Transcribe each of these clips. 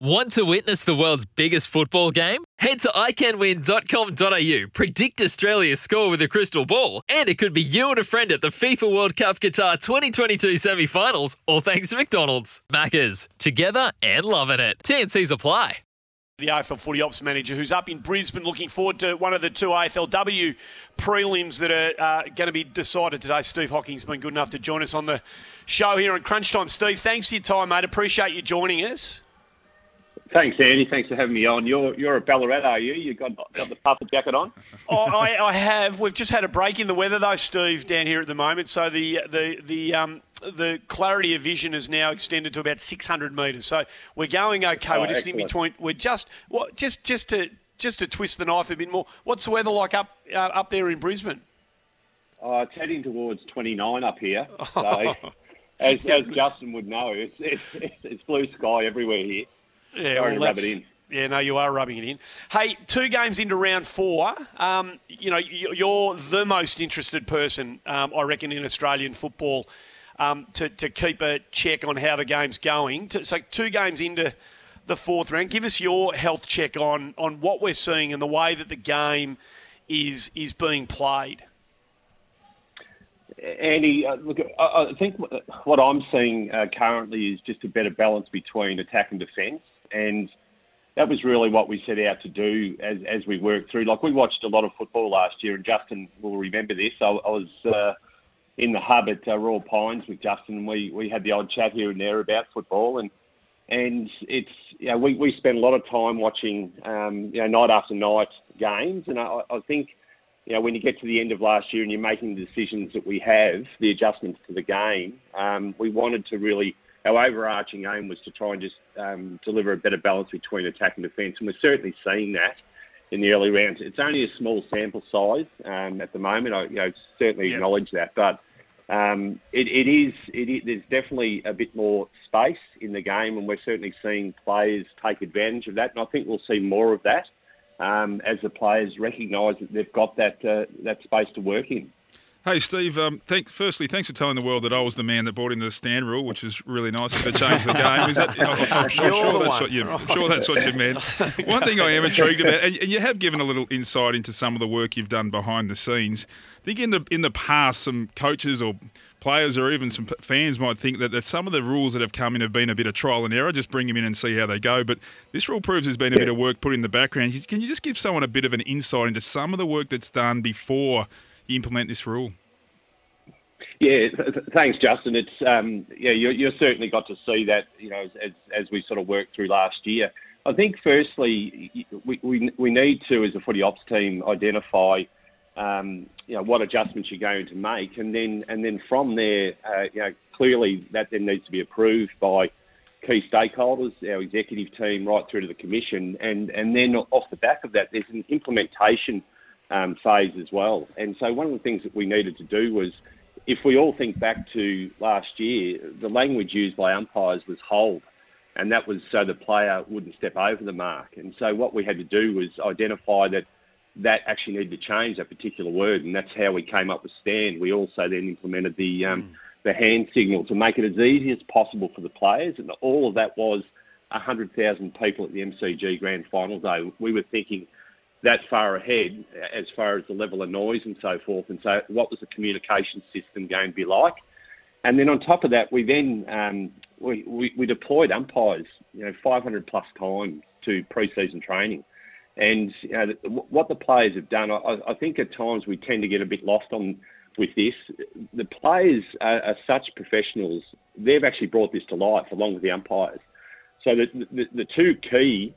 Want to witness the world's biggest football game? Head to iCanWin.com.au, predict Australia's score with a crystal ball, and it could be you and a friend at the FIFA World Cup Qatar 2022 semi finals, all thanks to McDonald's. Maccas, together and loving it. TNC's apply. The AFL Footy Ops manager who's up in Brisbane looking forward to one of the two AFLW prelims that are uh, going to be decided today. Steve Hocking's been good enough to join us on the show here on Crunch Time. Steve, thanks for your time, mate. Appreciate you joining us. Thanks, Andy. Thanks for having me on. You're you're a Ballarat, are you? You got got the puffer jacket on? oh, I, I have. We've just had a break in the weather though, Steve, down here at the moment. So the the the um the clarity of vision is now extended to about 600 metres. So we're going okay. Oh, we're just in between. We're just what just just to just to twist the knife a bit more. What's the weather like up uh, up there in Brisbane? Oh, it's heading towards 29 up here. So, as, as Justin would know, it's, it's, it's blue sky everywhere here. Yeah, to rub it in. Yeah, no, you are rubbing it in. Hey, two games into round four. Um, you know, you- you're the most interested person, um, I reckon, in Australian football um, to, to keep a check on how the game's going. So, two games into the fourth round, give us your health check on on what we're seeing and the way that the game is is being played. Andy, uh, look, I, I think what I'm seeing uh, currently is just a better balance between attack and defence, and that was really what we set out to do as as we worked through. Like we watched a lot of football last year, and Justin will remember this. I, I was uh, in the hub at uh, Royal Pines with Justin, and we we had the odd chat here and there about football, and and it's you know we we spent a lot of time watching um, you know night after night games, and I, I think you know, when you get to the end of last year and you're making the decisions that we have, the adjustments to the game, um, we wanted to really, our overarching aim was to try and just um, deliver a better balance between attack and defence. And we're certainly seeing that in the early rounds. It's only a small sample size um, at the moment. I you know, certainly Yeah. acknowledge that. But um, it, it is, it is, there's definitely a bit more space in the game, and we're certainly seeing players take advantage of that. And I think we'll see more of that um, as the players recognise that they've got that uh, that space to work in. Hey Steve, um, thank, firstly, thanks for telling the world that I was the man that brought in the stand rule, which is really nice to change the game. Is that? I'm, I'm sure, sure that's what you. I'm sure that's what you meant. One thing I am intrigued about, and and you have given a little insight into some of the work you've done behind the scenes. I think in the in the past, some coaches or players or even some fans might think that, that some of the rules that have come in have been a bit of trial and error, just bring them in and see how they go. But this rule proves there's been a bit of work put in the background. Can you just give someone a bit of an insight into some of the work that's done before you implement this rule? Yeah, th- th- thanks, Justin. It's um, yeah, you you certainly got to see that you know as as we sort of worked through last year. I think firstly we we, we need to as a footy ops team identify um, you know what adjustments you're going to make, and then and then from there, uh, you know clearly that then needs to be approved by key stakeholders, our executive team, right through to the commission, and and then off the back of that, there's an implementation um, phase as well. And so one of the things that we needed to do was, if we all think back to last year, the language used by umpires was hold, and that was so the player wouldn't step over the mark. And so what we had to do was identify that that actually needed to change that particular word, and that's how we came up with stand. We also then implemented the um, the hand signal to make it as easy as possible for the players, and all of that was 100,000 people at the MCG Grand Final Day. We were thinking that far ahead as far as the level of noise and so forth, and so what was the communication system going to be like? And then on top of that, we then um, we, we, we deployed umpires, you know, 500 plus times to pre-season training. And you know, what the players have done, I, I think at times we tend to get a bit lost on with this. The players are, are such professionals; they've actually brought this to life along with the umpires. So the the, the two key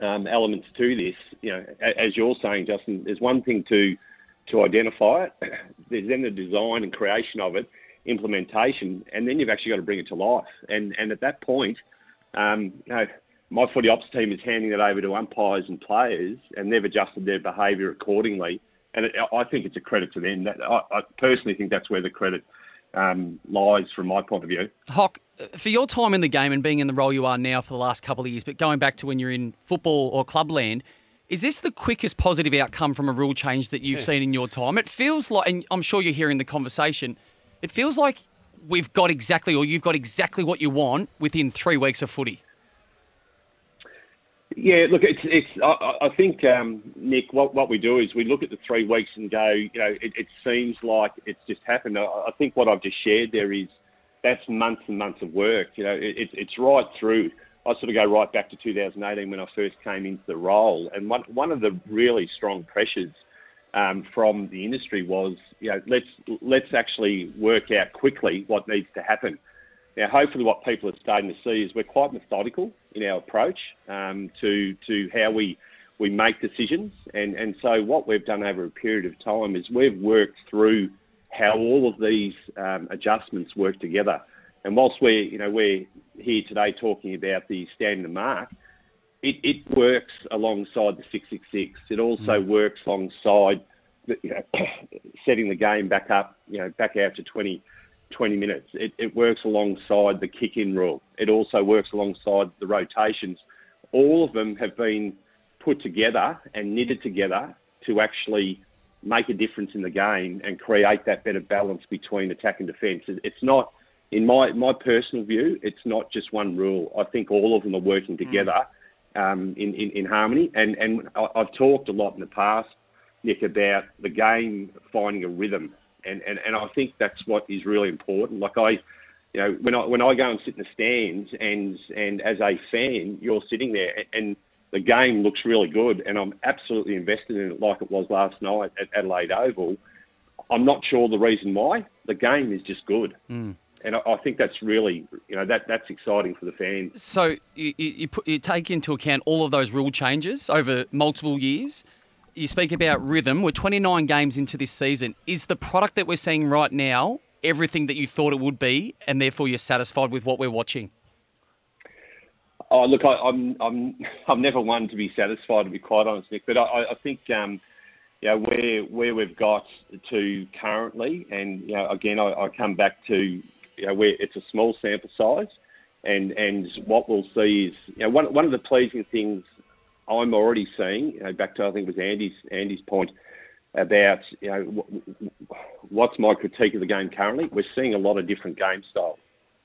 um, elements to this, you know, as you're saying, Justin, there's one thing to to identify it. There's then the design and creation of it, implementation, and then you've actually got to bring it to life. And and at that point, um, you know, my footy ops team is handing it over to umpires and players, and they've adjusted their behaviour accordingly. And it, I think it's a credit to them. That I, I personally think that's where the credit um, lies from my point of view. Hock, for your time in the game and being in the role you are now for the last couple of years, but going back to when you're in football or clubland, is this the quickest positive outcome from a rule change that you've seen in your time? It feels like, and I'm sure you're hearing the conversation, it feels like we've got exactly, or you've got exactly what you want within three weeks of footy. Yeah, look, it's it's. I, I think um, Nick, what what we do is we look at the three weeks and go, you know, it, it seems like it's just happened. I, I, think what I've just shared there is that's months and months of work. You know, it, it's right through. I sort of go right back to 2018 when I first came into the role, and one one of the really strong pressures um, from the industry was, you know, let's let's actually work out quickly what needs to happen. Now, hopefully, what people are starting to see is we're quite methodical in our approach um, to to how we we make decisions, and and so what we've done over a period of time is we've worked through how all of these um, adjustments work together. And whilst we're you know we're here today talking about the standard mark, it, it works alongside the 666. It also mm. works alongside the, you know, setting the game back up, you know, back out to 20 20 minutes. It, it works alongside the kick in rule. It also works alongside the rotations. All of them have been put together and knitted together to actually make a difference in the game and create that better balance between attack and defence. It's not, in my, my personal view, it's not just one rule. I think all of them are working together um, in, in, in harmony. And, and I've talked a lot in the past, Nick, about the game finding a rhythm and, and, and I think that's what is really important. Like I, you know, when I when I go and sit in the stands and and as a fan, you're sitting there and the game looks really good, and I'm absolutely invested in it like it was last night at Adelaide Oval. I'm not sure the reason why. The game is just good. Mm. And I, think that's really, you know, that that's exciting for the fans. So you, you, put, you take into account all of those rule changes over multiple years you speak about rhythm. We're 29 games into this season. Is the product that we're seeing right now everything that you thought it would be, and therefore you're satisfied with what we're watching? Oh, look, I, am I'm, I'm, I'm never one to be satisfied, to be quite honest, Nick. But I, I think, um, you know, where where we've got to currently, and you know, again, I, I come back to, you know, where it's a small sample size, and and what we'll see is, you know, one one of the pleasing things I'm already seeing, you know, back to I think it was Andy's Andy's point about you know what's my critique of the game currently. We're seeing a lot of different game styles.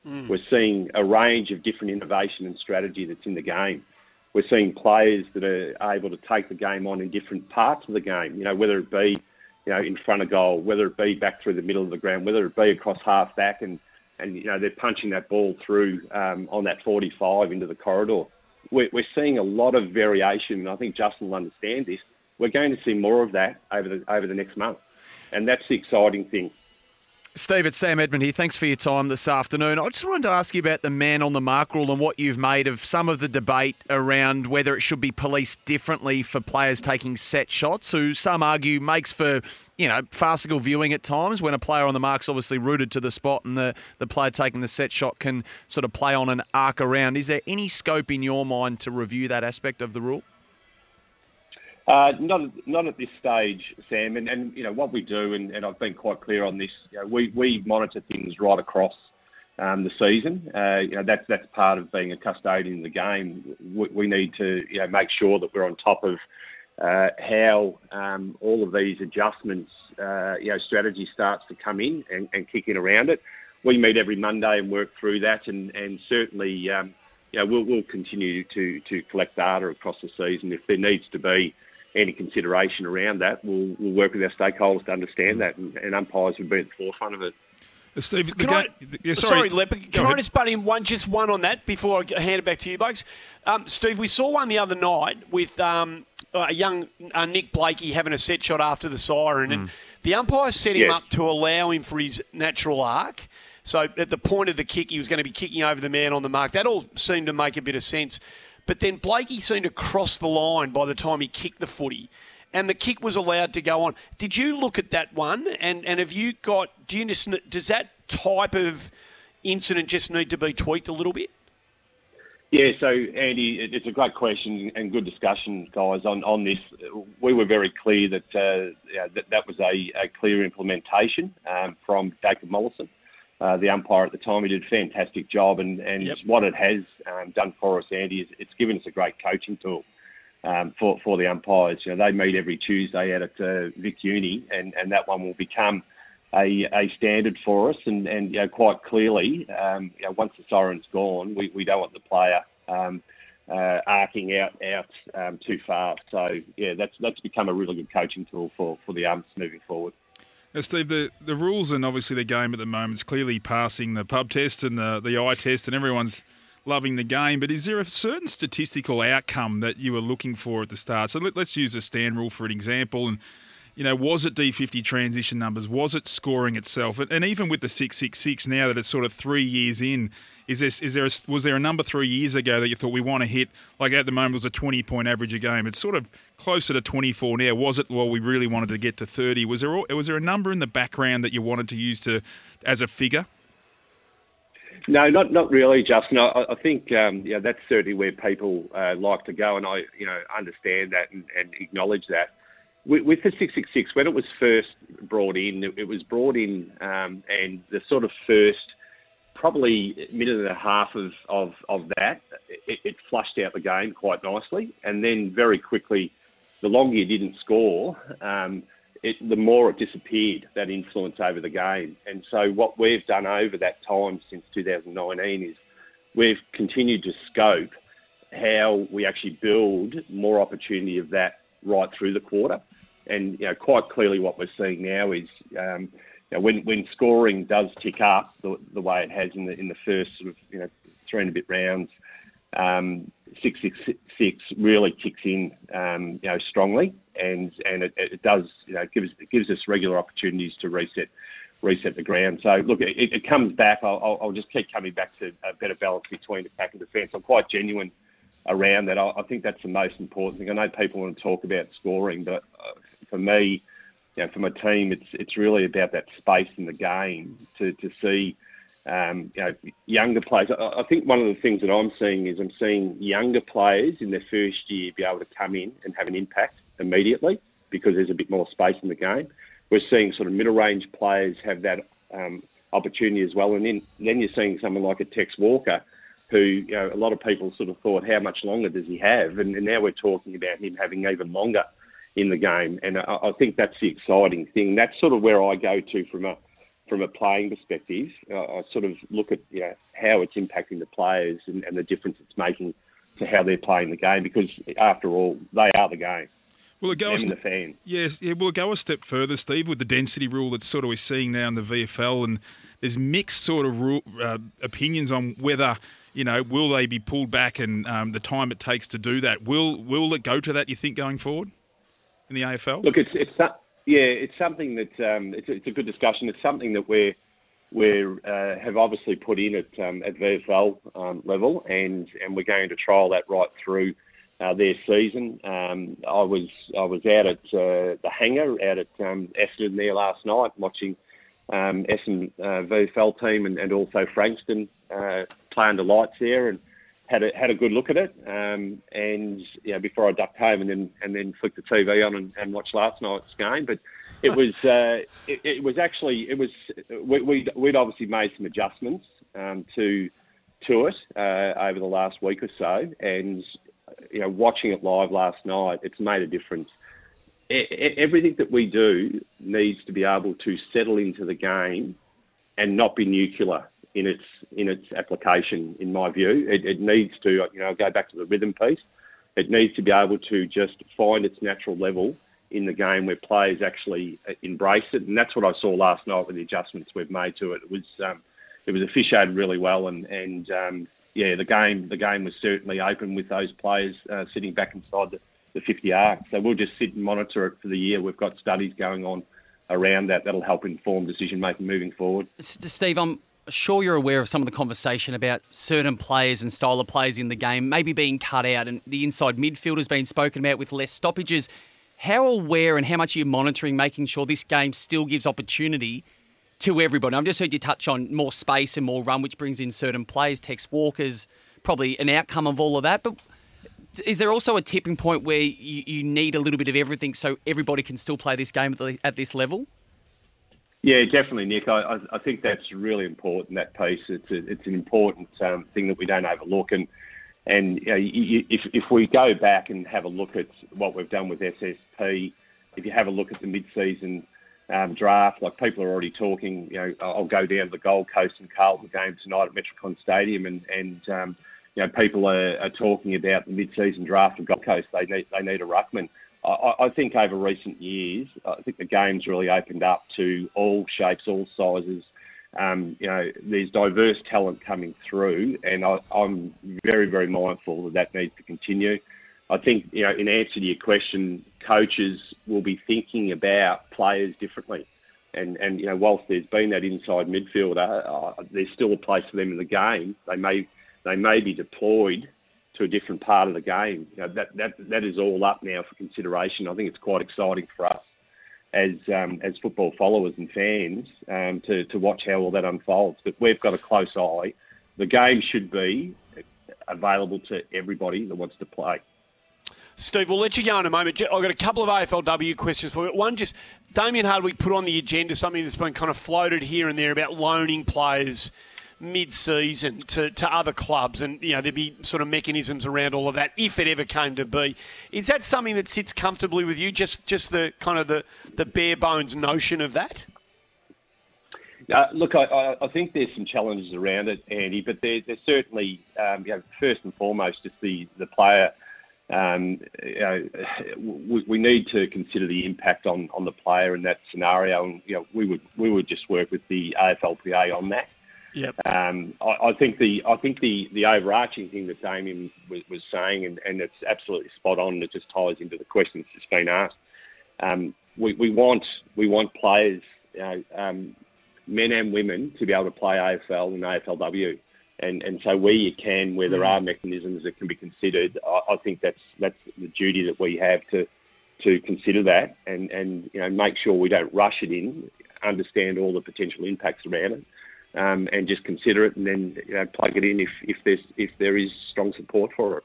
Mm. We're seeing a range of different innovation and strategy that's in the game. We're seeing players that are able to take the game on in different parts of the game. You know, whether it be you know in front of goal, whether it be back through the middle of the ground, whether it be across half back, and and you know they're punching that ball through um, on that 45 into the corridor we're, we're seeing a lot of variation, and I think Justin will understand this. We're going to see more of that over the over the next month, and that's the exciting thing. Steve, it's Sam Edmund here. Thanks for your time this afternoon. I just wanted to ask you about the man on the mark rule and what you've made of some of the debate around whether it should be policed differently for players taking set shots, who some argue makes for, you know, farcical viewing at times when a player on the mark's obviously rooted to the spot and the, the player taking the set shot can sort of play on an arc around. Is there any scope in your mind to review that aspect of the rule? Uh, not, not at this stage, Sam. And, and you know what we do, and, and I've been quite clear on this. You know, we we monitor things right across um, the season. Uh, you know that's that's part of being a custodian in the game. We, we need to you know make sure that we're on top of uh, how um, all of these adjustments, uh, you know, strategy starts to come in and, and, kick in around it. We meet every Monday and work through that, and and certainly. Um, we'll, we'll continue to, to collect data across the season. If there needs to be any consideration around that, we'll, we'll work with our stakeholders to understand that, and, and umpires will be at the forefront of it. Uh, Steve, can I, yeah, sorry, sorry Leopard, can I just butt in one, just one on that before I hand it back to you, blokes? Um, Steve, we saw one the other night with um, a young uh, Nick Blakey having a set shot after the siren, mm. and the umpire set him yeah. up to allow him for his natural arc. So at the point of the kick, he was going to be kicking over the man on the mark. That all seemed to make a bit of sense. But then Blakey seemed to cross the line by the time he kicked the footy. And the kick was allowed to go on. Did you look at that one? And, and have you got, do you just, does that type of incident just need to be tweaked a little bit? Yeah, so Andy, it's a great question and good discussion, guys, on, on this. We were very clear that uh, that, that was a, a clear implementation um, from Jacob Mollison. Uh, the umpire at the time. He did a fantastic job, and, and yep. what it has um, done for us, Andy, is it's given us a great coaching tool um, for for the umpires. You know, they meet every Tuesday out at uh, Vic Uni, and, and that one will become a, a standard for us. And, and you know, quite clearly, um, you know, once the siren's gone, we, we don't want the player. Um, uh, arcing out out um, too far. So yeah, that's that's become a really good coaching tool for for the umps moving forward. Now, Steve, the, the rules and obviously the game at the moment is clearly passing the pub test and the, the eye test, and everyone's loving the game. But is there a certain statistical outcome that you were looking for at the start? So let, us use the stand rule for an example. And, you know, was it D50 transition numbers? Was it scoring itself? And, and even with the 666 now that it's sort of three years in, is this is there a, was there a number three years ago that you thought we want to hit? Like at the moment, it was a twenty point average a game. It's sort of closer to twenty four now. Was it? Well, we really wanted to get to thirty. Was there was there a number in the background that you wanted to use to as a figure? No, not not really, Justin. I, I think um, yeah, that's certainly where people uh, like to go, and I you know understand that and, and acknowledge that. With, with, the six six six, when it was first brought in, it, was brought in, um, and the sort of first probably minute and a half of, of, of that, it, it, flushed out the game quite nicely. And then very quickly, the longer you didn't score, um, it, the more it disappeared, that influence over the game. And so what we've done over that time since 2019 is we've continued to scope how we actually build more opportunity of that right through the quarter. And you know, quite clearly what we're seeing now is um, – you know, when when scoring does tick up the, the way it has in the in the first sort of you know three and a bit rounds, um, six six six really kicks in um, you know strongly, and and it, it does you know gives it gives us regular opportunities to reset reset the ground. So look, it, it comes back. I'll, I'll, just keep coming back to a better balance between attack and defence. I'm quite genuine around that. I, I think that's the most important thing. I know people want to talk about scoring, but uh, for me you know, for my team, it's it's really about that space in the game to, to see um, you know, younger players. I, I, think one of the things that I'm seeing is I'm seeing younger players in their first year be able to come in and have an impact immediately because there's a bit more space in the game. We're seeing sort of middle range players have that um, opportunity as well, and then then you're seeing someone like a Tex Walker. Who you know, a lot of people sort of thought, how much longer does he have? And, and now we're talking about him having even longer in the game. And I, I, think that's the exciting thing. That's sort of where I go to from a from a playing perspective. Uh, I sort of look at you know, how it's impacting the players and, and the difference it's making to how they're playing the game. Because after all, they are the game. Will it go a step, fan. Yes, yeah, will it go a step further, Steve, with the density rule that sort of we're seeing now in the VFL, and there's mixed sort of rule, uh, opinions on whether you know will they be pulled back and um, the time it takes to do that. Will will it go to that? You think going forward? in the AFL? Look, it's it's yeah, it's something that um, it's, it's a good discussion. It's something that we're we uh, have obviously put in at um, at VFL um, level, and and we're going to trial that right through uh, their season. Um, I was I was out at uh, the hangar out at um, Essendon there last night watching um, Essendon uh, VFL team and, and also Frankston uh, play under lights there, and had a, had a good look at it, um, and you know, before I ducked home and then and then flicked the TV on and, and watched last night's game. But it was uh, it, it, was actually it was we, we'd, we'd obviously made some adjustments um, to to it uh, over the last week or so, and you know, watching it live last night, it's made a difference. everything that we do needs to be able to settle into the game and not be nuclear in its in its application. In my view, it, it needs to you know go back to the rhythm piece. It needs to be able to just find its natural level in the game where players actually embrace it, and that's what I saw last night with the adjustments we've made to it. It was um, it was officiated really well, and and um, yeah, the game the game was certainly open with those players uh, sitting back inside the, the 50 arc. So we'll just sit and monitor it for the year. We've got studies going on around that that'll help inform decision making moving forward. Steve, I'm sure you're aware of some of the conversation about certain players and style of players in the game maybe being cut out, and the inside midfield has been spoken about with less stoppages. How aware and how much are you monitoring making sure this game still gives opportunity to everybody? I've just heard you touch on more space and more run, which brings in certain players. Tex Walker's probably an outcome of all of that, but is there also a tipping point where you, you need a little bit of everything so everybody can still play this game at, the, at this level? Yeah, definitely, Nick. I, I think that's really important. That piece. It's a, it's an important um, thing that we don't overlook. And and you know, you, if if we go back and have a look at what we've done with SSP, if you have a look at the mid-season um, draft, like people are already talking. You know, I'll go down to the Gold Coast and Carlton game tonight at Metricon Stadium, and and um, you know, people are, are talking about the mid-season draft of Gold Coast. They need they need a ruckman. I, think over recent years, I think the game's really opened up to all shapes, all sizes. Um, you know, there's diverse talent coming through, and I, I'm very, very mindful that that needs to continue. I think, you know, in answer to your question, coaches will be thinking about players differently. And, and you know, whilst there's been that inside midfielder, uh, there's still a place for them in the game. They may they may be deployed to a different part of the game. You know, that that that is all up now for consideration. I think it's quite exciting for us as um, as football followers and fans um, to to watch how all that unfolds. But we've got a close eye. The game should be available to everybody that wants to play. Steve, we'll let you go in a moment. I've got a couple of AFLW questions for you. One, just Damien Hardwick put on the agenda something that's been kind of floated here and there about loaning players mid-season to, to other clubs, and you know there'd be sort of mechanisms around all of that if it ever came to be. Is that something that sits comfortably with you? Just just the kind of the, the bare bones notion of that. Uh, look, I, I, think there's some challenges around it, Andy, but there, there's certainly, um, you know, first and foremost, just the, the player. Um, you know, we, we, need to consider the impact on, on the player in that scenario, and you know, we would we would just work with the AFLPA on that. Yep. Um, I, I, think the I think the, the overarching thing that Damien was, was saying, and, and, it's absolutely spot on. It just ties into the questions that's been asked. Um, we, we want we want players, you know, um, men and women, to be able to play AFL and AFLW, and and so where you can, where there mm. are mechanisms that can be considered, I, I think that's that's the duty that we have to to consider that and and you know make sure we don't rush it in, understand all the potential impacts around it um, and just consider it and then you know, plug it in if, if there's if there is strong support for it.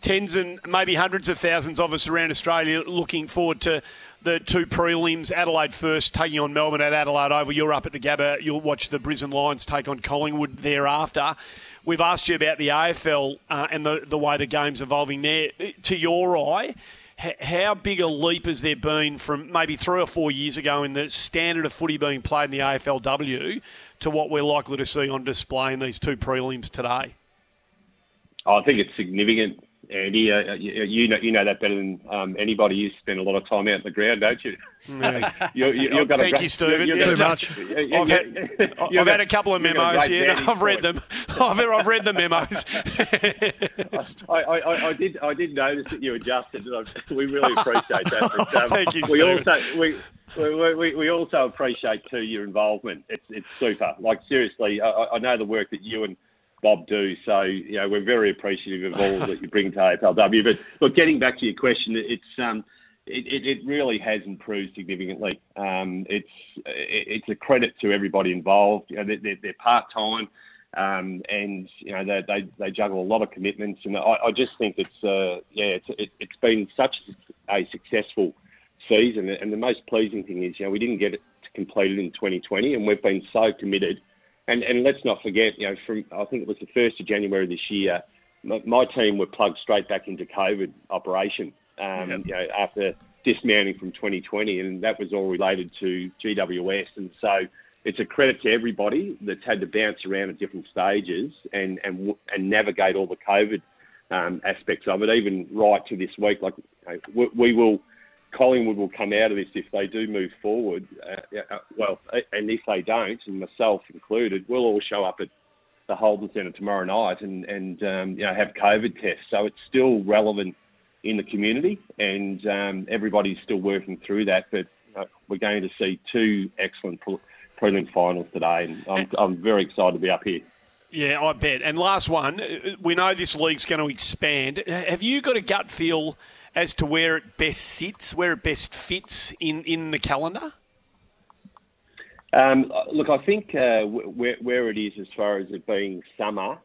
Tens and maybe hundreds of thousands of us around Australia looking forward to the two prelims. Adelaide first taking on Melbourne at Adelaide Oval. You're up at the Gabba. You'll watch the Brisbane Lions take on Collingwood thereafter. We've asked you about the AFL uh, and the, the way the game's evolving there. To your eye, how big a leap has there been from maybe three or four years ago in the standard of footy being played in the AFLW to what we're likely to see on display in these two prelims today? I think it's significant, Andy. Uh, you, you, know, you know that better than um, anybody. You spend a lot of time out in the ground, don't you? you you Thank you, Stephen. Yeah, Too much. I've, had, I've had, a couple of memos. Yeah, I've read them. I've, I've read the memos. I, I, I, did I did notice that you adjusted. We really appreciate that. But, um, Thank you, we Stephen. also we, we, we, we, also appreciate too your involvement. It's it's super. Like seriously, I, I, know the work that you and Bob do. So you know we're very appreciative of all that you bring to AFLW. But look, getting back to your question, it's um it, it, really has improved significantly. Um, it's it's a credit to everybody involved. You know, they're, they're part time. Um, and you know they, they, they juggle a lot of commitments, and I, I just think it's uh, yeah it's it, has been such a successful season. And the most pleasing thing is, you know, we didn't get it completed in 2020, and we've been so committed. And and let's not forget, you know, from I think it was the first of January this year, my, my team were plugged straight back into COVID operation. Um, yep. You know, after dismounting from 2020, and that was all related to GWS. And so it's a credit to everybody that's had to bounce around at different stages and and and navigate all the COVID um, aspects of it, even right to this week. Like we, we will Collingwood will come out of this if they do move forward. Uh, uh, well, and if they don't, and myself included, we'll all show up at the Holden Centre tomorrow night and and um, you know have COVID tests. So it's still relevant in the community, and um, everybody's still working through that. But uh, we're going to see two excellent prelim finals today, and I'm, I'm very excited to be up here. Yeah, I bet. And last one, we know this league's going to expand. Have you got a gut feel? As to where it best sits, where it best fits in, in the calendar? Um, look, I think uh, where, where it is as far as it being summer,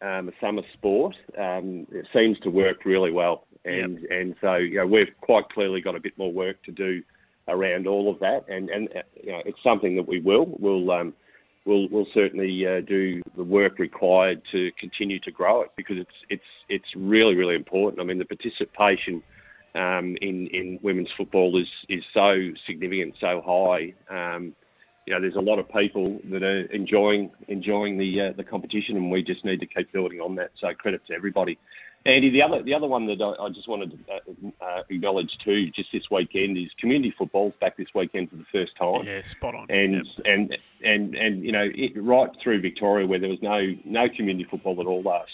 um, a summer sport, um, it seems to work really well. And yep. and so you know, we've quite clearly got a bit more work to do around all of that. And and uh, you know, it's something that we will we'll um, we'll we'll certainly uh, do the work required to continue to grow it because it's it's it's really really important. I mean, the participation um, in in women's football is is so significant, so high. Um, you know, there's a lot of people that are enjoying enjoying the uh, the competition, and we just need to keep building on that. So credit to everybody. Andy, the other the other one that I, I just wanted to uh, uh, acknowledge too, just this weekend, is community football's back this weekend for the first time. Yeah, spot on. And Yep. and and and you know, it, right through Victoria, where there was no no community football at all last,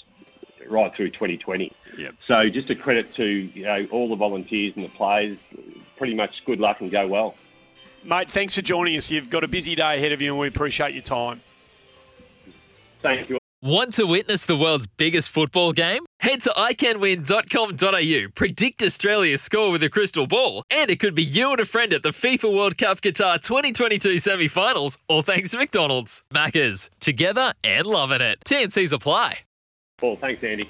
right through 2020. Yep. So just a credit to you know all the volunteers and the players. Pretty much good luck and go well. Mate, thanks for joining us. You've got a busy day ahead of you, and we appreciate your time. Thank you. Want to witness the world's biggest football game? Head to iCanWin.com.au, predict Australia's score with a crystal ball, and it could be you and a friend at the FIFA World Cup Qatar 2022 semi finals, all thanks to McDonald's. Maccas, together and loving it. TNC's apply. Well, thanks, Andy.